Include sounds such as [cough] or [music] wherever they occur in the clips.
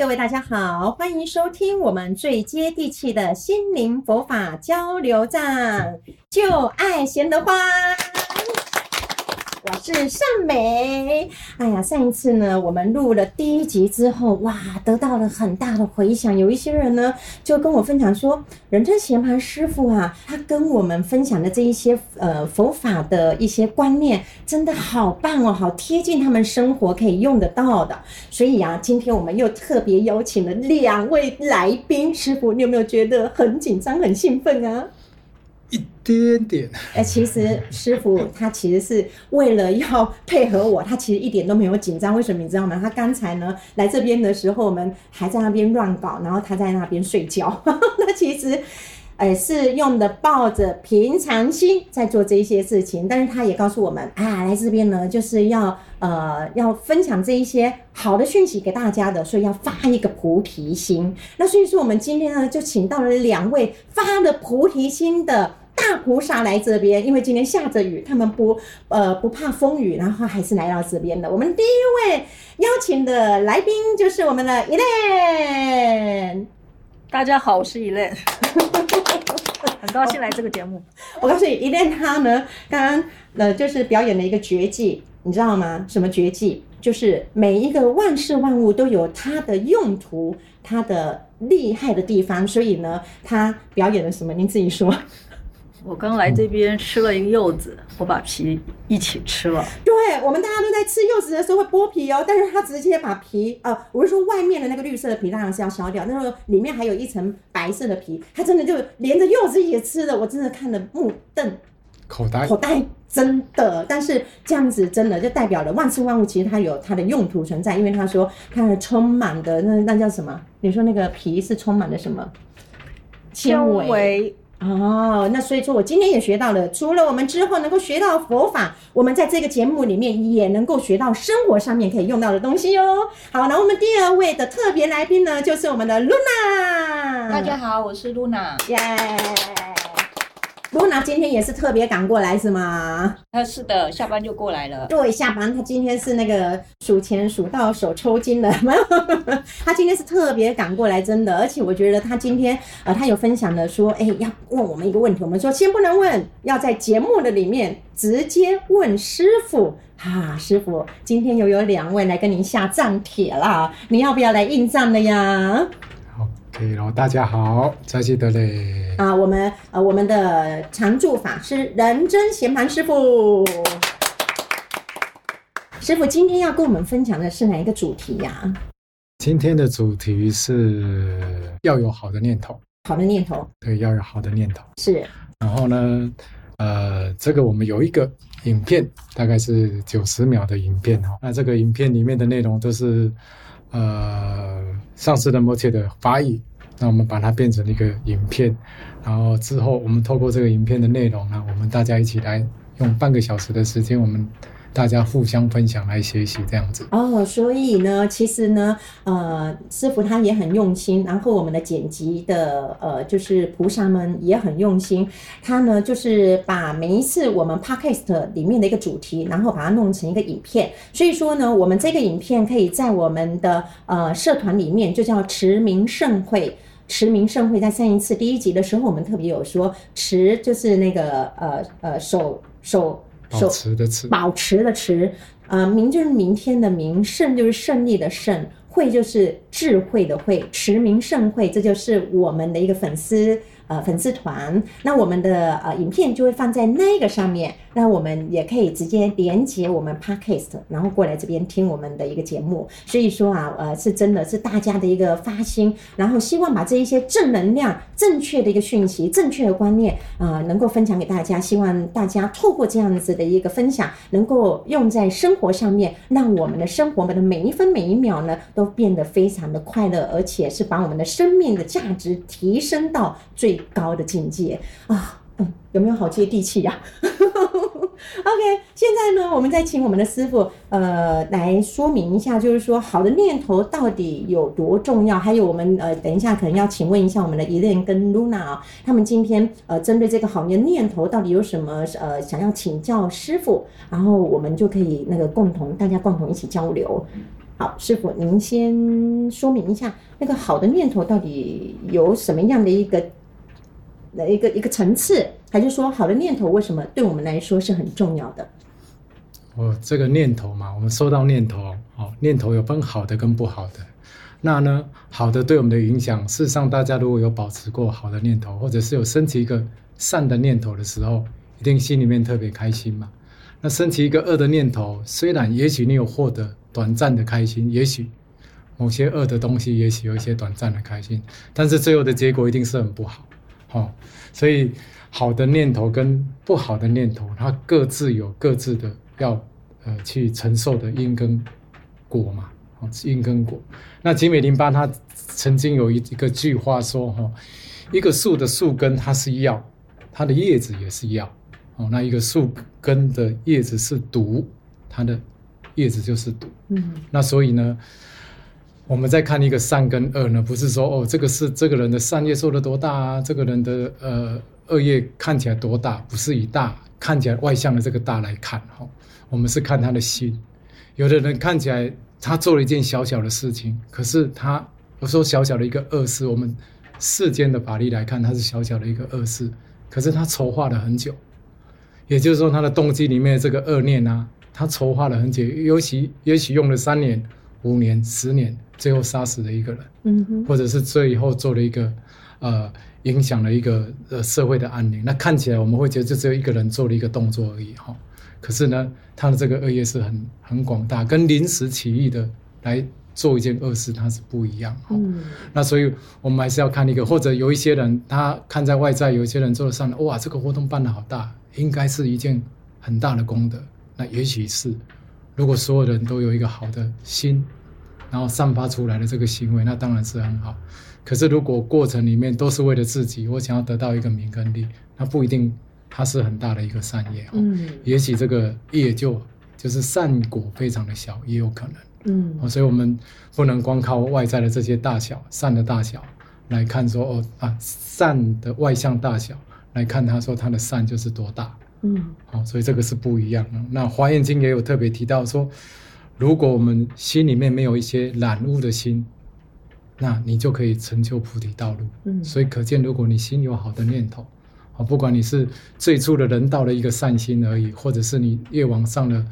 各位大家好，欢迎收听我们最接地气的心灵佛法交流站，就爱贤得欢。我是尚美。哎呀，上一次呢，我们录了第一集之后，哇，得到了很大的回响。有一些人呢，就跟我分享说，仁增贤槃师傅啊，他跟我们分享的这一些呃佛法的一些观念，真的好棒哦，好贴近他们生活可以用得到的。所以啊，今天我们又特别邀请了两位来宾，师傅，你有没有觉得很紧张、很兴奋啊？一点点，哎，其实师傅他其实是为了要配合我，他其实一点都没有紧张。为什么你知道吗？他刚才呢来这边的时候，我们还在那边乱搞，然后他在那边睡觉。[laughs] 那其实，哎，是用的抱着平常心在做这一些事情。但是他也告诉我们，啊，来这边呢就是要呃要分享这一些好的讯息给大家的，所以要发一个菩提心。那所以说，我们今天呢就请到了两位发了菩提心的。大菩萨来这边，因为今天下着雨，他们不呃不怕风雨，然后还是来到这边的。我们第一位邀请的来宾就是我们的 Elaine。大家好，我是 Elaine，[laughs] 很高兴来这个节目。我告诉你，Elaine 她呢，刚刚呃就是表演了一个绝技，你知道吗？什么绝技？就是每一个万事万物都有它的用途，它的厉害的地方，所以呢，她表演了什么？您自己说。我刚来这边吃了一个柚子，我把皮一起吃了。对，我们大家都在吃柚子的时候会剥皮哦，但是它直接把皮，呃，我是说外面的那个绿色的皮当然是要削掉，那个里面还有一层白色的皮，它真的就连着柚子一起吃的，我真的看得目瞪口呆，口呆，真的。但是这样子真的就代表了万事万物其实它有它的用途存在，因为他说它充满的那那叫什么？你说那个皮是充满了什么？纤维。哦，那所以说我今天也学到了，除了我们之后能够学到佛法，我们在这个节目里面也能够学到生活上面可以用到的东西哦。好，那我们第二位的特别来宾呢，就是我们的露娜。大家好，我是露娜。耶。噜那今天也是特别赶过来是吗？啊，是的，下班就过来了。对，下班他今天是那个数钱数到手抽筋了，[laughs] 他今天是特别赶过来，真的。而且我觉得他今天呃，他有分享的说，哎，要问我们一个问题，我们说先不能问，要在节目的里面直接问师傅。哈、啊，师傅，今天又有两位来跟您下战帖啦，你要不要来应战的呀？可以喽，大家好，再见的嘞。啊，我们呃，我们的常住法师仁真贤槃师傅，师傅今天要跟我们分享的是哪一个主题呀、啊？今天的主题是要有好的念头，好的念头，对，要有好的念头。是。然后呢，呃，这个我们有一个影片，大概是九十秒的影片哈。那这个影片里面的内容都是呃上师的摩切的法语。那我们把它变成一个影片，然后之后我们透过这个影片的内容呢，我们大家一起来用半个小时的时间，我们大家互相分享来学习这样子。哦，所以呢，其实呢，呃，师傅他也很用心，然后我们的剪辑的呃，就是菩萨们也很用心，他呢就是把每一次我们 Podcast 里面的一个主题，然后把它弄成一个影片。所以说呢，我们这个影片可以在我们的呃社团里面，就叫持明盛会。持名盛会在上一次第一集的时候，我们特别有说，驰就是那个呃呃守守守保持的持，保持的持，呃明就是明天的明，胜就是胜利的胜，会就是智慧的会，驰名盛会，这就是我们的一个粉丝。呃，粉丝团，那我们的呃影片就会放在那个上面，那我们也可以直接连接我们 Podcast，然后过来这边听我们的一个节目。所以说啊，呃，是真的是大家的一个发心，然后希望把这一些正能量、正确的一个讯息、正确的观念啊、能够分享给大家。希望大家透过这样子的一个分享，能够用在生活上面，让我们的生活们的每一分每一秒呢，都变得非常的快乐，而且是把我们的生命的价值提升到最高的境界啊，嗯，有没有好接地气呀？[laughs] OK，现在呢，我们再请我们的师傅呃来说明一下，就是说好的念头到底有多重要？还有我们呃等一下可能要请问一下我们的伊莲跟 Luna 啊，他们今天呃针对这个好的念头到底有什么呃想要请教师傅，然后我们就可以那个共同大家共同一起交流。好，师傅您先说明一下，那个好的念头到底有什么样的一个一个一个层次，还是说好的念头为什么对我们来说是很重要的？哦，这个念头嘛，我们说到念头，哦，念头有分好的跟不好的。那呢，好的对我们的影响，事实上大家如果有保持过好的念头，或者是有升起一个善的念头的时候，一定心里面特别开心嘛。那升起一个恶的念头，虽然也许你有获得短暂的开心，也许某些恶的东西，也许有一些短暂的开心，但是最后的结果一定是很不好。哦，所以好的念头跟不好的念头，它各自有各自的要呃去承受的因跟果嘛。哦，因跟果。那吉美林巴他曾经有一一个句话说：哈，一个树的树根它是药，它的叶子也是药。哦，那一个树根的叶子是毒，它的叶子就是毒。嗯，那所以呢，我们在看一个善跟恶呢，不是说哦，这个是这个人的善业做得多大啊，这个人的呃恶业看起来多大，不是以大看起来外向的这个大来看哈，我们是看他的心。有的人看起来他做了一件小小的事情，可是他我说小小的一个恶事，我们世间的法力来看，他是小小的一个恶事，可是他筹划了很久。也就是说，他的动机里面的这个恶念啊，他筹划了很久，尤其也许用了三年、五年、十年，最后杀死了一个人，嗯哼，或者是最后做了一个，呃，影响了一个呃社会的安宁。那看起来我们会觉得这只有一个人做了一个动作而已哈，可是呢，他的这个恶业是很很广大，跟临时起意的来做一件恶事，它是不一样哈。嗯，那所以我们还是要看一个，或者有一些人他看在外在，有一些人做了善，哇，这个活动办得好大。应该是一件很大的功德，那也许是，如果所有人都有一个好的心，然后散发出来的这个行为，那当然是很好。可是如果过程里面都是为了自己，我想要得到一个名跟利，那不一定它是很大的一个善业。嗯，也许这个业就就是善果非常的小，也有可能。嗯，所以我们不能光靠外在的这些大小善的大小来看说哦啊善的外向大小。来看，他说他的善就是多大，嗯，好，所以这个是不一样的。那《华严经》也有特别提到说，如果我们心里面没有一些染污的心，那你就可以成就菩提道路。嗯，所以可见，如果你心有好的念头，啊，不管你是最初的人道的一个善心而已，或者是你越往上的，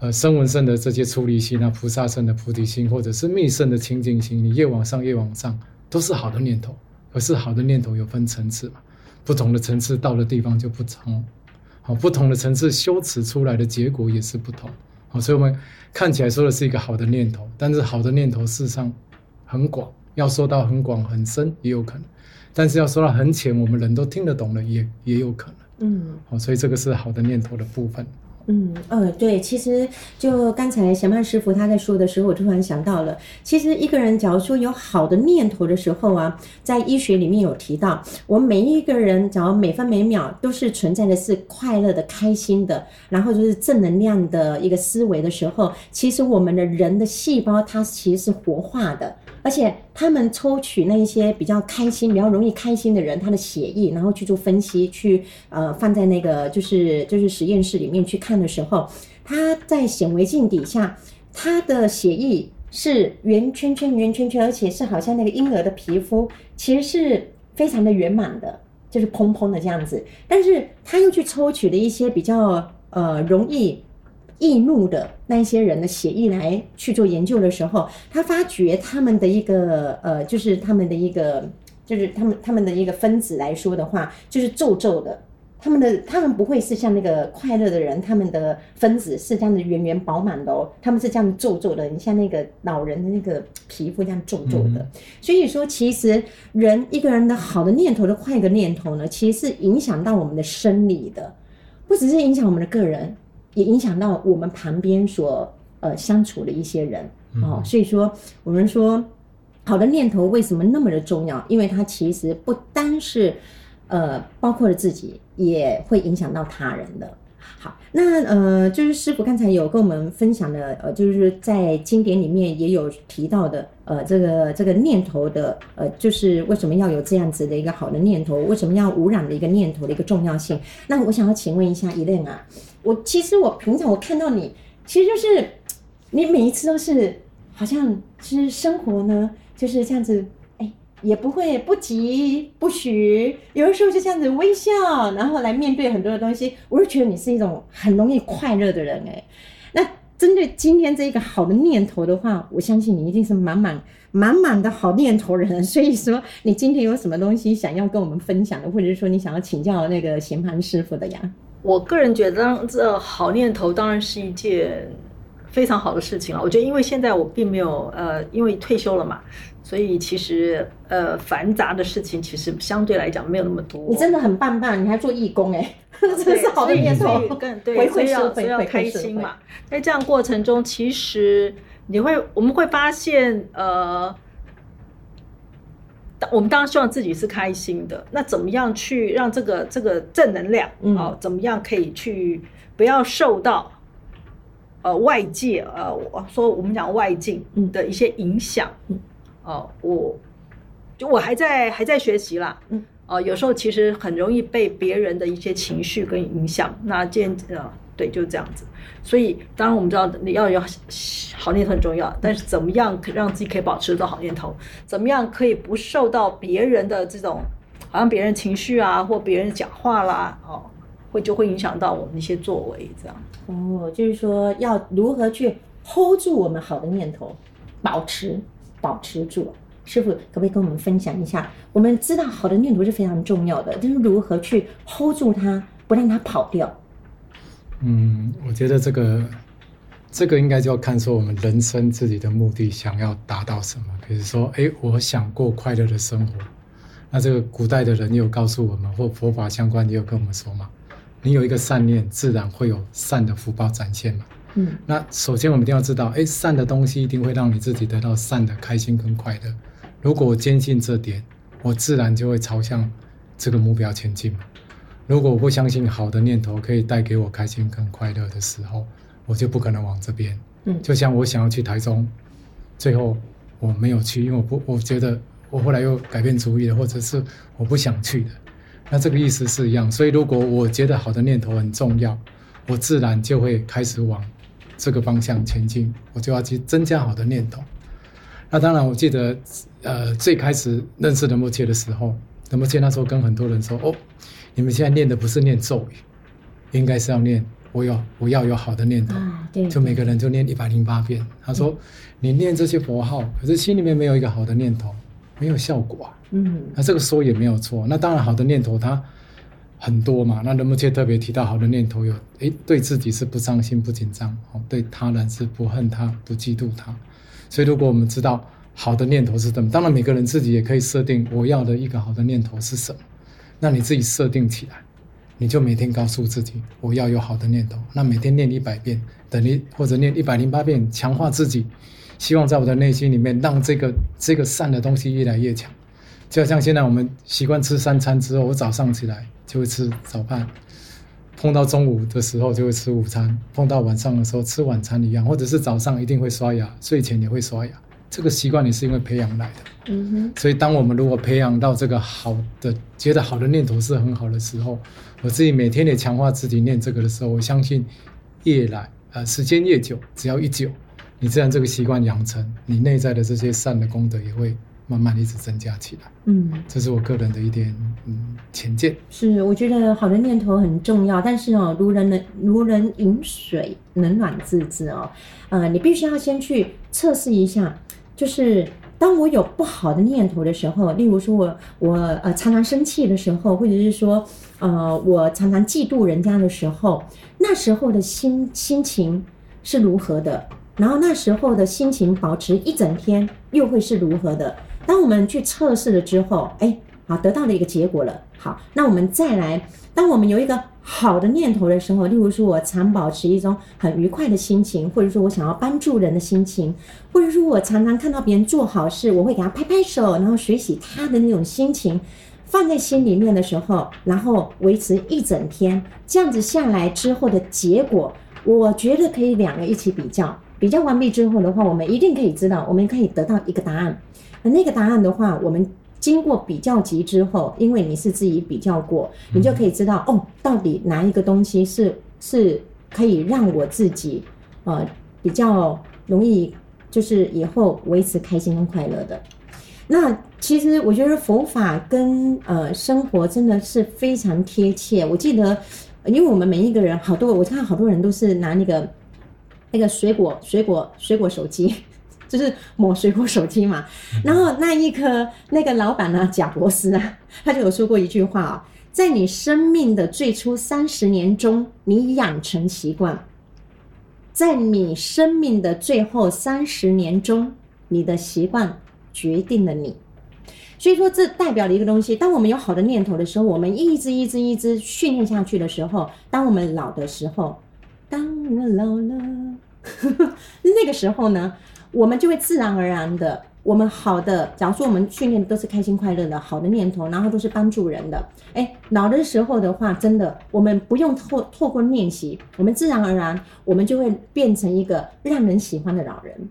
呃，声闻圣的这些出离心啊，菩萨圣的菩提心，或者是密圣的清净心，你越往上越往上，都是好的念头。可是好的念头有分层次嘛？不同的层次到的地方就不同，好，不同的层次修持出来的结果也是不同，好，所以我们看起来说的是一个好的念头，但是好的念头事实上很广，要说到很广很深也有可能，但是要说到很浅，我们人都听得懂的也也有可能，嗯，好，所以这个是好的念头的部分。嗯，呃，对，其实就刚才小曼师傅他在说的时候，我突然想到了，其实一个人假如说有好的念头的时候啊，在医学里面有提到，我们每一个人假如每分每秒都是存在的是快乐的、开心的，然后就是正能量的一个思维的时候，其实我们的人的细胞它其实是活化的。而且他们抽取那一些比较开心、比较容易开心的人，他的血液，然后去做分析，去呃放在那个就是就是实验室里面去看的时候，他在显微镜底下，他的血液是圆圈圈、圆圈圈，而且是好像那个婴儿的皮肤，其实是非常的圆满的，就是蓬蓬的这样子。但是他又去抽取了一些比较呃容易。易怒的那一些人的血液来去做研究的时候，他发觉他们的一个呃，就是他们的一个，就是他们他们的一个分子来说的话，就是皱皱的。他们的他们不会是像那个快乐的人，他们的分子是这样的圆圆饱满的哦，他们是这样皱皱的。你像那个老人的那个皮肤这样皱皱的。嗯、所以说，其实人一个人的好的念头的坏的念头呢，其实是影响到我们的生理的，不只是影响我们的个人。也影响到我们旁边所呃相处的一些人哦，所以说我们说好的念头为什么那么的重要？因为它其实不单是呃包括了自己，也会影响到他人的。好，那呃就是师傅刚才有跟我们分享的呃，就是在经典里面也有提到的呃这个这个念头的呃，就是为什么要有这样子的一个好的念头？为什么要无染的一个念头的一个重要性？那我想要请问一下 Elaine 啊。我其实我平常我看到你，其实就是你每一次都是好像其实生活呢就是这样子，哎，也不会不疾不徐，有的时候就这样子微笑，然后来面对很多的东西，我就觉得你是一种很容易快乐的人哎。那针对今天这一个好的念头的话，我相信你一定是满满满满的好念头人。所以说，你今天有什么东西想要跟我们分享的，或者是说你想要请教那个贤盘师傅的呀？我个人觉得，这好念头当然是一件。非常好的事情了，我觉得，因为现在我并没有呃，因为退休了嘛，所以其实呃繁杂的事情其实相对来讲没有那么多。你真的很棒棒，你还做义工哎，[laughs] 这是好的念头，更对，所以要所以要开心嘛。在这样过程中，其实你会我们会发现呃，我们当然希望自己是开心的，那怎么样去让这个这个正能量啊、怎么样可以去不要受到。呃，外界呃，我说我们讲外境的一些影响，嗯，哦、呃，我就我还在还在学习啦，嗯，哦、呃，有时候其实很容易被别人的一些情绪跟影响，那见呃，对，就是这样子。所以当然我们知道你要有好念头很重要，但是怎么样让自己可以保持这好念头，怎么样可以不受到别人的这种好像别人情绪啊或别人讲话啦，哦。会就会影响到我们一些作为，这样哦，就是说要如何去 hold 住我们好的念头，保持保持住。师傅可不可以跟我们分享一下？我们知道好的念头是非常重要的，但是如何去 hold 住它，不让它跑掉？嗯，我觉得这个这个应该就要看说我们人生自己的目的想要达到什么。比如说，哎，我想过快乐的生活，那这个古代的人也有告诉我们，或佛法相关也有跟我们说嘛。你有一个善念，自然会有善的福报展现嘛。嗯，那首先我们一定要知道，哎，善的东西一定会让你自己得到善的开心跟快乐。如果我坚信这点，我自然就会朝向这个目标前进嘛。如果我不相信好的念头可以带给我开心跟快乐的时候，我就不可能往这边。嗯，就像我想要去台中，最后我没有去，因为我不，我觉得我后来又改变主意了，或者是我不想去的。那这个意思是一样，所以如果我觉得好的念头很重要，我自然就会开始往这个方向前进，我就要去增加好的念头。那当然，我记得，呃，最开始认识仁波切的时候，仁波切那时候跟很多人说：“哦，你们现在念的不是念咒语，应该是要念我有我要有好的念头。啊”对，就每个人就念一百零八遍。他说：“嗯、你念这些佛号，可是心里面没有一个好的念头，没有效果啊。”嗯，那这个说也没有错。那当然，好的念头它很多嘛。那仁波切特别提到，好的念头有，诶，对自己是不伤心不紧张，哦，对他人是不恨他不嫉妒他。所以，如果我们知道好的念头是什么，当然每个人自己也可以设定我要的一个好的念头是什么。那你自己设定起来，你就每天告诉自己我要有好的念头。那每天念一百遍，等于或者念一百零八遍，强化自己，希望在我的内心里面让这个这个善的东西越来越强。就像现在我们习惯吃三餐之后，我早上起来就会吃早饭，碰到中午的时候就会吃午餐，碰到晚上的时候吃晚餐一样，或者是早上一定会刷牙，睡前也会刷牙。这个习惯你是因为培养来的。嗯哼。所以当我们如果培养到这个好的、觉得好的念头是很好的时候，我自己每天也强化自己念这个的时候，我相信越来呃时间越久，只要一久，你自然这个习惯养成，你内在的这些善的功德也会。慢慢一直增加起来，嗯，这是我个人的一点嗯浅见。是，我觉得好的念头很重要，但是哦，如人能如人饮水，冷暖自知哦。呃，你必须要先去测试一下，就是当我有不好的念头的时候，例如说我我呃常常生气的时候，或者是说呃我常常嫉妒人家的时候，那时候的心心情是如何的？然后那时候的心情保持一整天又会是如何的？当我们去测试了之后，哎，好，得到了一个结果了。好，那我们再来，当我们有一个好的念头的时候，例如说我常保持一种很愉快的心情，或者说我想要帮助人的心情，或者说我常常看到别人做好事，我会给他拍拍手，然后学习他的那种心情，放在心里面的时候，然后维持一整天，这样子下来之后的结果，我觉得可以两个一起比较，比较完毕之后的话，我们一定可以知道，我们可以得到一个答案。那那个答案的话，我们经过比较级之后，因为你是自己比较过，你就可以知道哦，到底哪一个东西是是可以让我自己呃比较容易就是以后维持开心跟快乐的。那其实我觉得佛法跟呃生活真的是非常贴切。我记得，因为我们每一个人好多，我看好多人都是拿那个那个水果水果水果手机，就是抹水果手机嘛。然后那一颗那个老板呢，贾伯斯啊，他就有说过一句话啊，在你生命的最初三十年中，你养成习惯；在你生命的最后三十年中，你的习惯。决定了你，所以说这代表了一个东西。当我们有好的念头的时候，我们一直一直一直训练下去的时候，当我们老的时候，当我老了，[laughs] 那个时候呢，我们就会自然而然的，我们好的，假如说我们训练的都是开心快乐的好的念头，然后都是帮助人的，哎，老的时候的话，真的，我们不用透透过练习，我们自然而然，我们就会变成一个让人喜欢的老人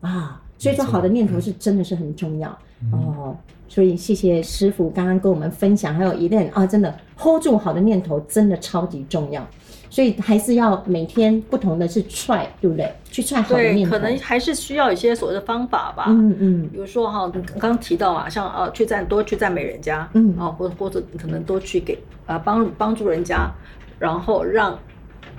啊。所以说，好的念头是真的是很重要哦。所以谢谢师傅刚刚跟我们分享，还有一念啊，真的 hold 住好的念头真的超级重要。所以还是要每天不同的去 try，对不对？去 try 好的。对，可能还是需要一些所谓的方法吧。嗯嗯。比如说哈，刚刚提到啊，像呃，去赞多去赞美人家，嗯啊，或或者可能多去给啊帮帮助人家，然后让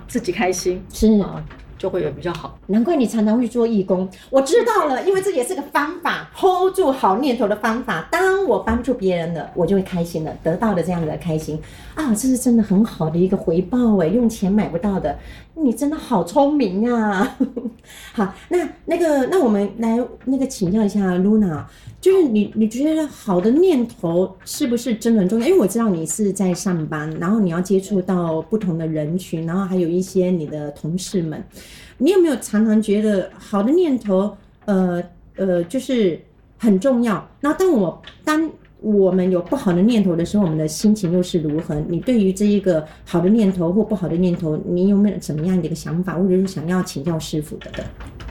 自己开心是啊。就会有比较好，难怪你常常会去做义工。我知道了，因为这也是个方法，hold 住好念头的方法。当我帮助别人了，我就会开心了，得到了这样的开心啊，这是真的很好的一个回报哎，用钱买不到的。你真的好聪明啊！[laughs] 好，那那个，那我们来那个请教一下 Luna，就是你你觉得好的念头是不是真的很重要？因为我知道你是在上班，然后你要接触到不同的人群，然后还有一些你的同事们，你有没有常常觉得好的念头，呃呃，就是很重要？那当我当。我们有不好的念头的时候，我们的心情又是如何？你对于这一个好的念头或不好的念头，你有没有怎么样的一个想法，或者是想要请教师傅的？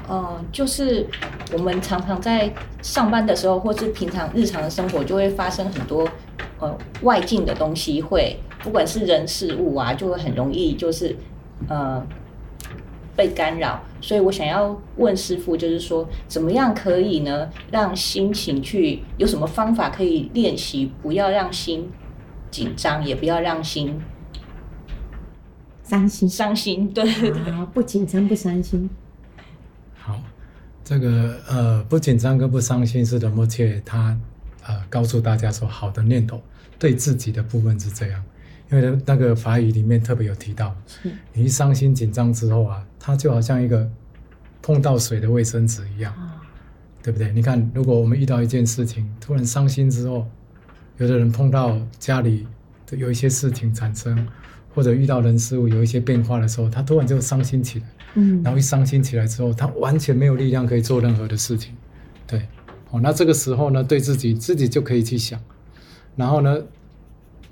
呃，就是我们常常在上班的时候，或是平常日常的生活，就会发生很多呃外境的东西，会不管是人事物啊，就会很容易就是呃。被干扰，所以我想要问师傅，就是说，怎么样可以呢？让心情去有什么方法可以练习，不要让心紧张，也不要让心伤心。伤心，对对对，啊、不紧张不伤心。好，这个呃，不紧张跟不伤心是的，默切他呃告诉大家说，好的念头对自己的部分是这样。因为那个法语里面特别有提到，你一伤心紧张之后啊，它就好像一个碰到水的卫生纸一样，对不对？你看，如果我们遇到一件事情，突然伤心之后，有的人碰到家里有一些事情产生，或者遇到人事物有一些变化的时候，他突然就伤心起来，嗯，然后一伤心起来之后，他完全没有力量可以做任何的事情，对，哦，那这个时候呢，对自己自己就可以去想，然后呢，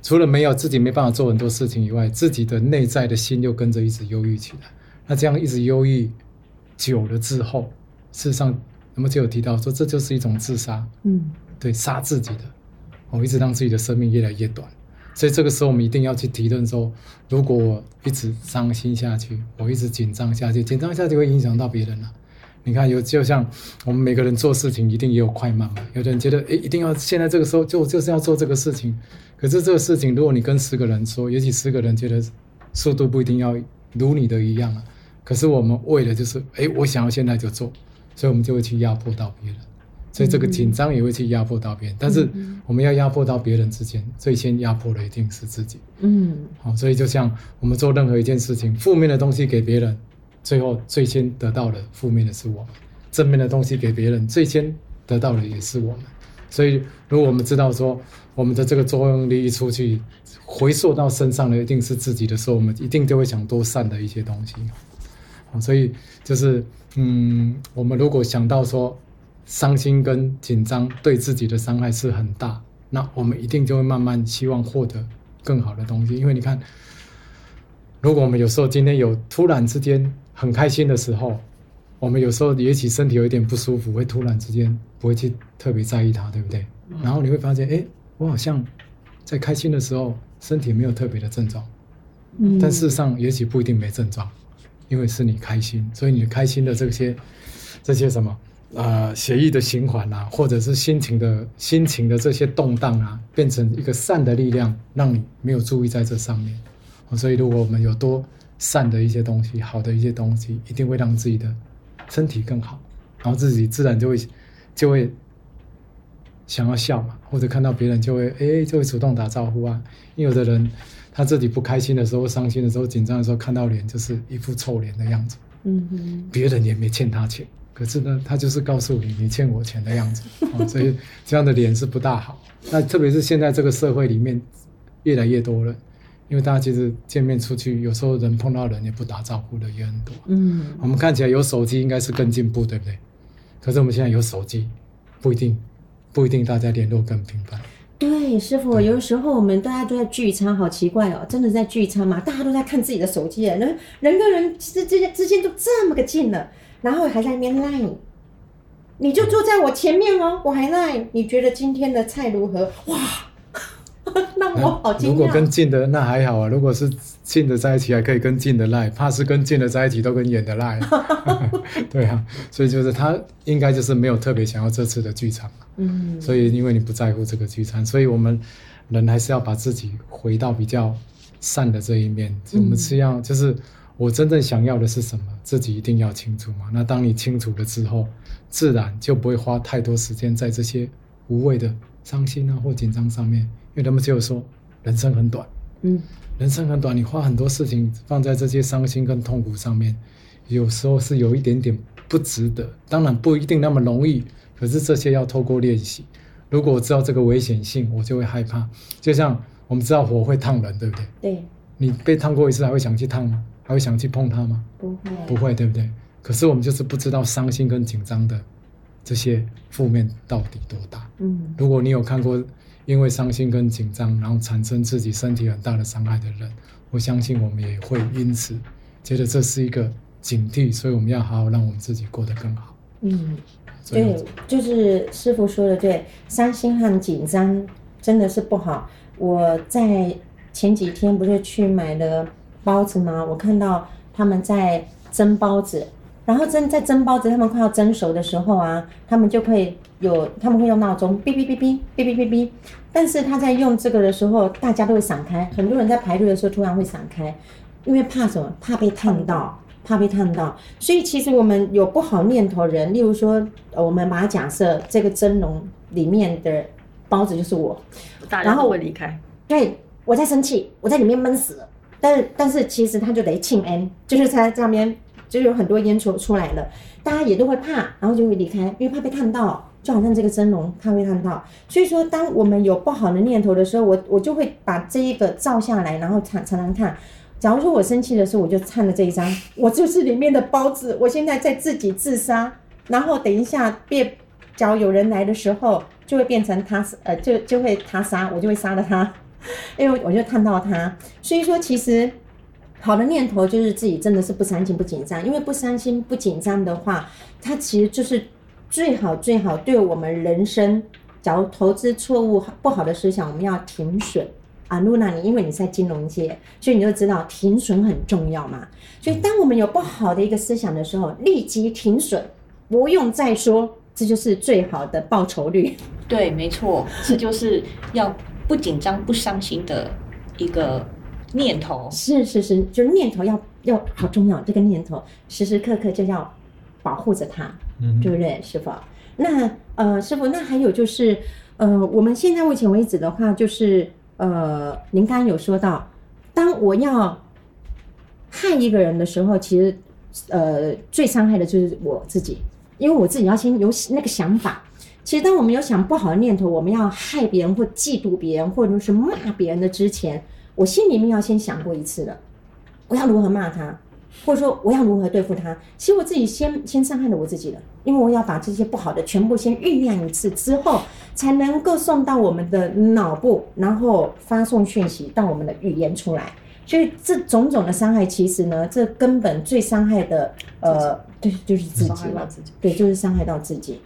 除了没有自己没办法做很多事情以外，自己的内在的心又跟着一直忧郁起来。那这样一直忧郁久了之后，事实上，那么就有提到说，这就是一种自杀。嗯，对，杀自己的，哦，一直让自己的生命越来越短。所以这个时候，我们一定要去提论说，如果我一直伤心下去，我一直紧张下去，紧张下去会影响到别人了。你看，有就像我们每个人做事情，一定也有快慢嘛。有的人觉得，诶，一定要现在这个时候就就是要做这个事情。可是这个事情，如果你跟十个人说，也许十个人觉得速度不一定要如你的一样啊。可是我们为了就是，诶，我想要现在就做，所以我们就会去压迫到别人。所以这个紧张也会去压迫到别人。但是我们要压迫到别人之前，最先压迫的一定是自己。嗯，好，所以就像我们做任何一件事情，负面的东西给别人。最后最先得到的负面的是我们，正面的东西给别人，最先得到的也是我们。所以，如果我们知道说我们的这个作用力一出去，回溯到身上的一定是自己的时候，我们一定就会想多善的一些东西。所以就是，嗯，我们如果想到说伤心跟紧张对自己的伤害是很大，那我们一定就会慢慢希望获得更好的东西。因为你看，如果我们有时候今天有突然之间。很开心的时候，我们有时候也许身体有一点不舒服，会突然之间不会去特别在意它，对不对？然后你会发现，哎，我好像在开心的时候身体没有特别的症状，嗯，但事实上也许不一定没症状，因为是你开心，所以你开心的这些这些什么呃血液的循环啊，或者是心情的心情的这些动荡啊，变成一个善的力量，让你没有注意在这上面。所以，如果我们有多善的一些东西，好的一些东西，一定会让自己的身体更好，然后自己自然就会就会想要笑嘛，或者看到别人就会哎就会主动打招呼啊。因为有的人他自己不开心的时候、伤心的时候、紧张的时候，看到脸就是一副臭脸的样子。嗯哼，别人也没欠他钱，可是呢，他就是告诉你你欠我钱的样子。哦，所以这样的脸是不大好。那特别是现在这个社会里面，越来越多了。因为大家其实见面出去，有时候人碰到人也不打招呼的也很多。嗯，我们看起来有手机应该是更进步，对不对？可是我们现在有手机，不一定，不一定大家联络更频繁。对，师父，对有时候我们大家都在聚餐，好奇怪哦，真的在聚餐嘛？大家都在看自己的手机，人人跟人之之间之间都这么个近了，然后还在那边赖，你就坐在我前面哦，我还赖，你觉得今天的菜如何？哇！[laughs] 那我好惊讶。如果跟近的那还好啊，如果是近的在一起，还可以跟近的赖，怕是跟近的在一起都跟远的赖。[laughs] [laughs] 对啊，所以就是他应该就是没有特别想要这次的聚餐。嗯，所以因为你不在乎这个聚餐，所以我们人还是要把自己回到比较善的这一面。我们是要就是我真正想要的是什么，自己一定要清楚嘛。那当你清楚了之后，自然就不会花太多时间在这些无谓的伤心啊或紧张上面。因为他们只有说，人生很短，嗯，人生很短，你花很多事情放在这些伤心跟痛苦上面，有时候是有一点点不值得。当然不一定那么容易，可是这些要透过练习。如果我知道这个危险性，我就会害怕。就像我们知道火会烫人，对不对？对。你被烫过一次，还会想去烫吗？还会想去碰它吗？不会，不会，对不对？可是我们就是不知道伤心跟紧张的这些负面到底多大。嗯，如果你有看过。因为伤心跟紧张，然后产生自己身体很大的伤害的人，我相信我们也会因此觉得这是一个警惕，所以我们要好好让我们自己过得更好。嗯，对，就是师傅说的对，伤心和紧张真的是不好。我在前几天不是去买了包子吗？我看到他们在蒸包子，然后蒸在蒸包子，他们快要蒸熟的时候啊，他们就会有，他们会用闹钟哔哔哔哔哔哔哔哔。但是他在用这个的时候，大家都会闪开。很多人在排队的时候突然会闪开，因为怕什么？怕被烫到，怕被烫到。所以其实我们有不好念头人，例如说，我们把它假设这个蒸笼里面的包子就是我，然后我离开。对，我在生气，我在里面闷死了。但是但是其实他就得庆恩，就是在这边就有很多烟出出来了，大家也都会怕，然后就会离开，因为怕被烫到。就好像这个蒸笼，他会看到。所以说，当我们有不好的念头的时候，我我就会把这一个照下来，然后常常常看。假如说我生气的时候，我就看了这一张，我就是里面的包子。我现在在自己自杀，然后等一下别，假如有人来的时候，就会变成他，呃，就就会他杀，我就会杀了他，因为我就看。到他。所以说，其实好的念头就是自己真的是不伤心不紧张，因为不伤心不紧张的话，它其实就是。最好最好，对我们人生，假如投资错误不好的思想，我们要停损啊。露娜，你因为你在金融界，所以你就知道停损很重要嘛。所以当我们有不好的一个思想的时候，立即停损，不用再说，这就是最好的报酬率。对，没错，这就是要不紧张、不伤心的一个念头。是是是，就是念头要要好重要，这个念头时时刻刻就要保护着它。嗯，对不对，师傅？那呃，师傅，那还有就是，呃，我们现在目前为止的话，就是呃，您刚刚有说到，当我要害一个人的时候，其实呃，最伤害的就是我自己，因为我自己要先有那个想法。其实，当我们有想不好的念头，我们要害别人或嫉妒别人，或者是骂别人的之前，我心里面要先想过一次了，我要如何骂他。或者说我要如何对付他？其实我自己先先伤害了我自己了，因为我要把这些不好的全部先酝酿一次之后，才能够送到我们的脑部，然后发送讯息到我们的语言出来。所以这种种的伤害，其实呢，这根本最伤害的，呃，对，就是自己了。对，就是伤害到自己。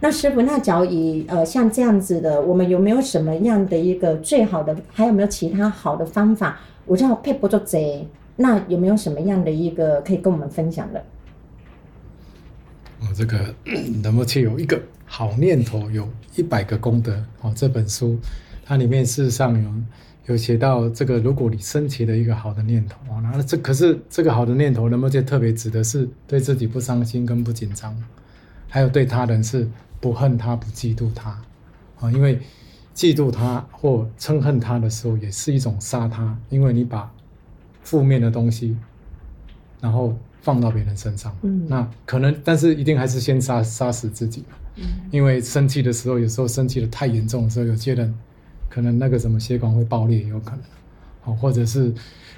那师傅，那假如以呃像这样子的，我们有没有什么样的一个最好的？还有没有其他好的方法？我叫配不做贼。那有没有什么样的一个可以跟我们分享的？哦，这个仁波切有一个好念头，有一百个功德哦。这本书它里面事实上有有写到这个，如果你升起了一个好的念头哦，然后这可是这个好的念头，仁波切特别指的是对自己不伤心跟不紧张，还有对他人是不恨他不嫉妒他。啊，因为嫉妒他或憎恨他的时候，也是一种杀他，因为你把负面的东西，然后。放到别人身上，嗯，那可能，但是一定还是先杀杀死自己嘛，嗯，因为生气的时候，有时候生气的太严重的时候，有些人可能那个什么血管会爆裂，有可能，好，或者是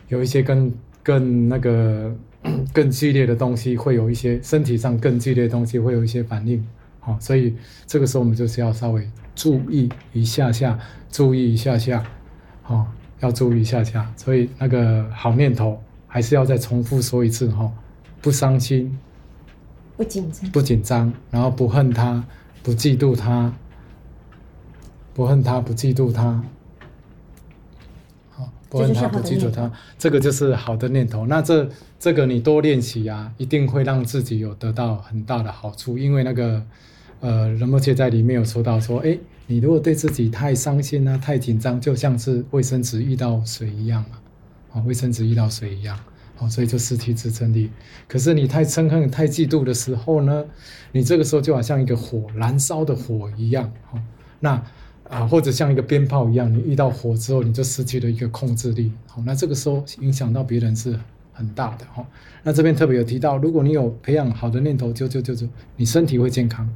有一些更更那个 [clears throat] 更剧烈的东西，会有一些身体上更剧烈的东西会有一些反应，好，所以这个时候我们就是要稍微注意一下下，注意一下下，好，要注意一下下，所以那个好念头还是要再重复说一次哈。不伤心，不紧张，不紧张，然后不恨他，不嫉妒他，不恨他，不嫉妒他，好，不恨他，不记住他，这个就是好的念头。那这这个你多练习啊，一定会让自己有得到很大的好处。因为那个呃，仁波切在里面有说到说，哎，你如果对自己太伤心啊，太紧张，就像是卫生纸遇到水一样嘛，啊，卫生纸遇到水一样。哦，所以就失去支撑力。可是你太憎恨、太嫉妒的时候呢，你这个时候就好像一个火燃烧的火一样。哦，那啊，或者像一个鞭炮一样，你遇到火之后，你就失去了一个控制力。好，那这个时候影响到别人是很大的。哈，那这边特别有提到，如果你有培养好的念头，就就就就，你身体会健康。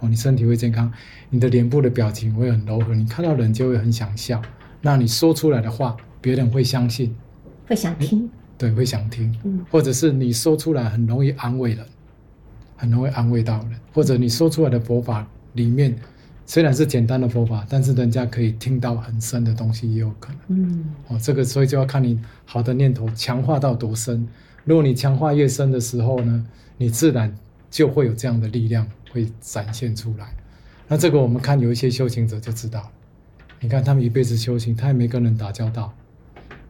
哦，你身体会健康，你的脸部的表情会很柔和，你看到人就会很想笑。那你说出来的话，别人会相信，会想听。对，会想听，或者是你说出来很容易安慰人，很容易安慰到人，或者你说出来的佛法里面虽然是简单的佛法，但是人家可以听到很深的东西，也有可能。嗯，哦，这个所以就要看你好的念头强化到多深。如果你强化越深的时候呢，你自然就会有这样的力量会展现出来。那这个我们看有一些修行者就知道了，你看他们一辈子修行，他也没跟人打交道，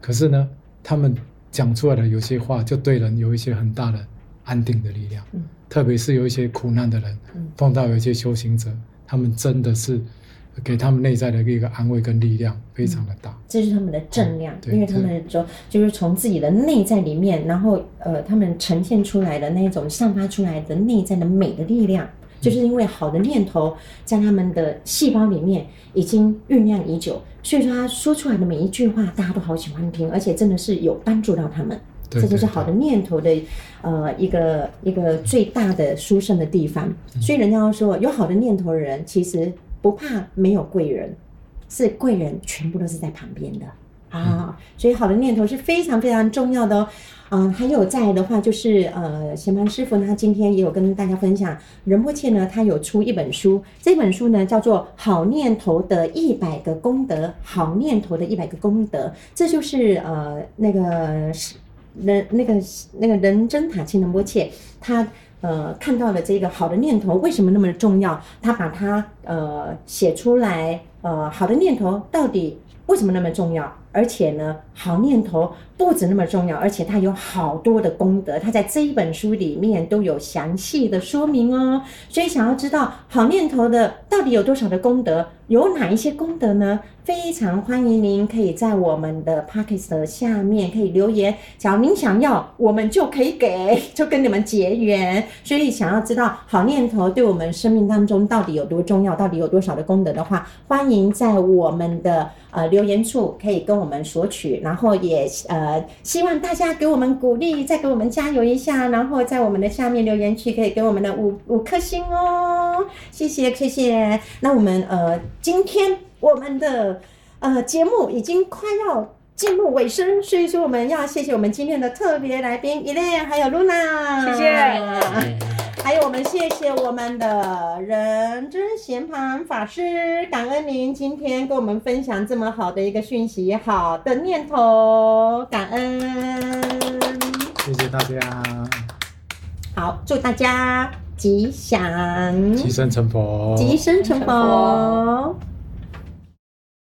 可是呢，他们。讲出来的有些话，就对人有一些很大的安定的力量。嗯，特别是有一些苦难的人，嗯，碰到有一些修行者，他们真的是给他们内在的一个安慰跟力量，非常的大。嗯，这是他们的正量，嗯，因为他们就就是从自己的内在里面，然后呃，他们呈现出来的那种散发出来的内在的美的力量。就是因为好的念头在他们的细胞里面已经酝酿已久，所以说他说出来的每一句话，大家都好喜欢听，而且真的是有帮助到他们。这就是好的念头的呃一个一个最大的殊胜的地方。所以人家说，有好的念头的人，其实不怕没有贵人，是贵人全部都是在旁边的。啊，所以好的念头是非常非常重要的哦。嗯，还有再来的话，就是呃，贤盘师傅呢，他今天也有跟大家分享，仁波切呢，他有出一本书，这本书呢叫做《好念头的一百个功德》，好念头的一百个功德，这就是呃那个人那个那个人真塔钦仁波切，他呃看到了这个好的念头为什么那么重要，他把它呃写出来，呃，好的念头到底为什么那么重要？而且呢，好念头不止那么重要，而且它有好多的功德，它在这一本书里面都有详细的说明哦。所以想要知道好念头的到底有多少的功德，有哪一些功德呢？非常欢迎您可以在我们的 Podcast 下面可以留言，只要您想要，我们就可以给，[laughs] 就跟你们结缘。所以想要知道好念头对我们生命当中到底有多重要，到底有多少的功德的话，欢迎在我们的呃留言处可以跟我我们索取，然后也呃希望大家给我们鼓励，再给我们加油一下，然后在我们的下面留言区可以给我们的五五颗星哦，谢谢谢谢。那我们呃今天。我们的呃节目已经快要进入尾声，所以说我们要谢谢我们今天的特别来宾 Elaine 还有 Luna，谢谢。还有我们谢谢我们的人之贤盘法师，感恩您今天跟我们分享这么好的一个讯息，好的念头，感恩。谢谢大家。好，祝大家吉祥，吉生成佛，吉生成佛。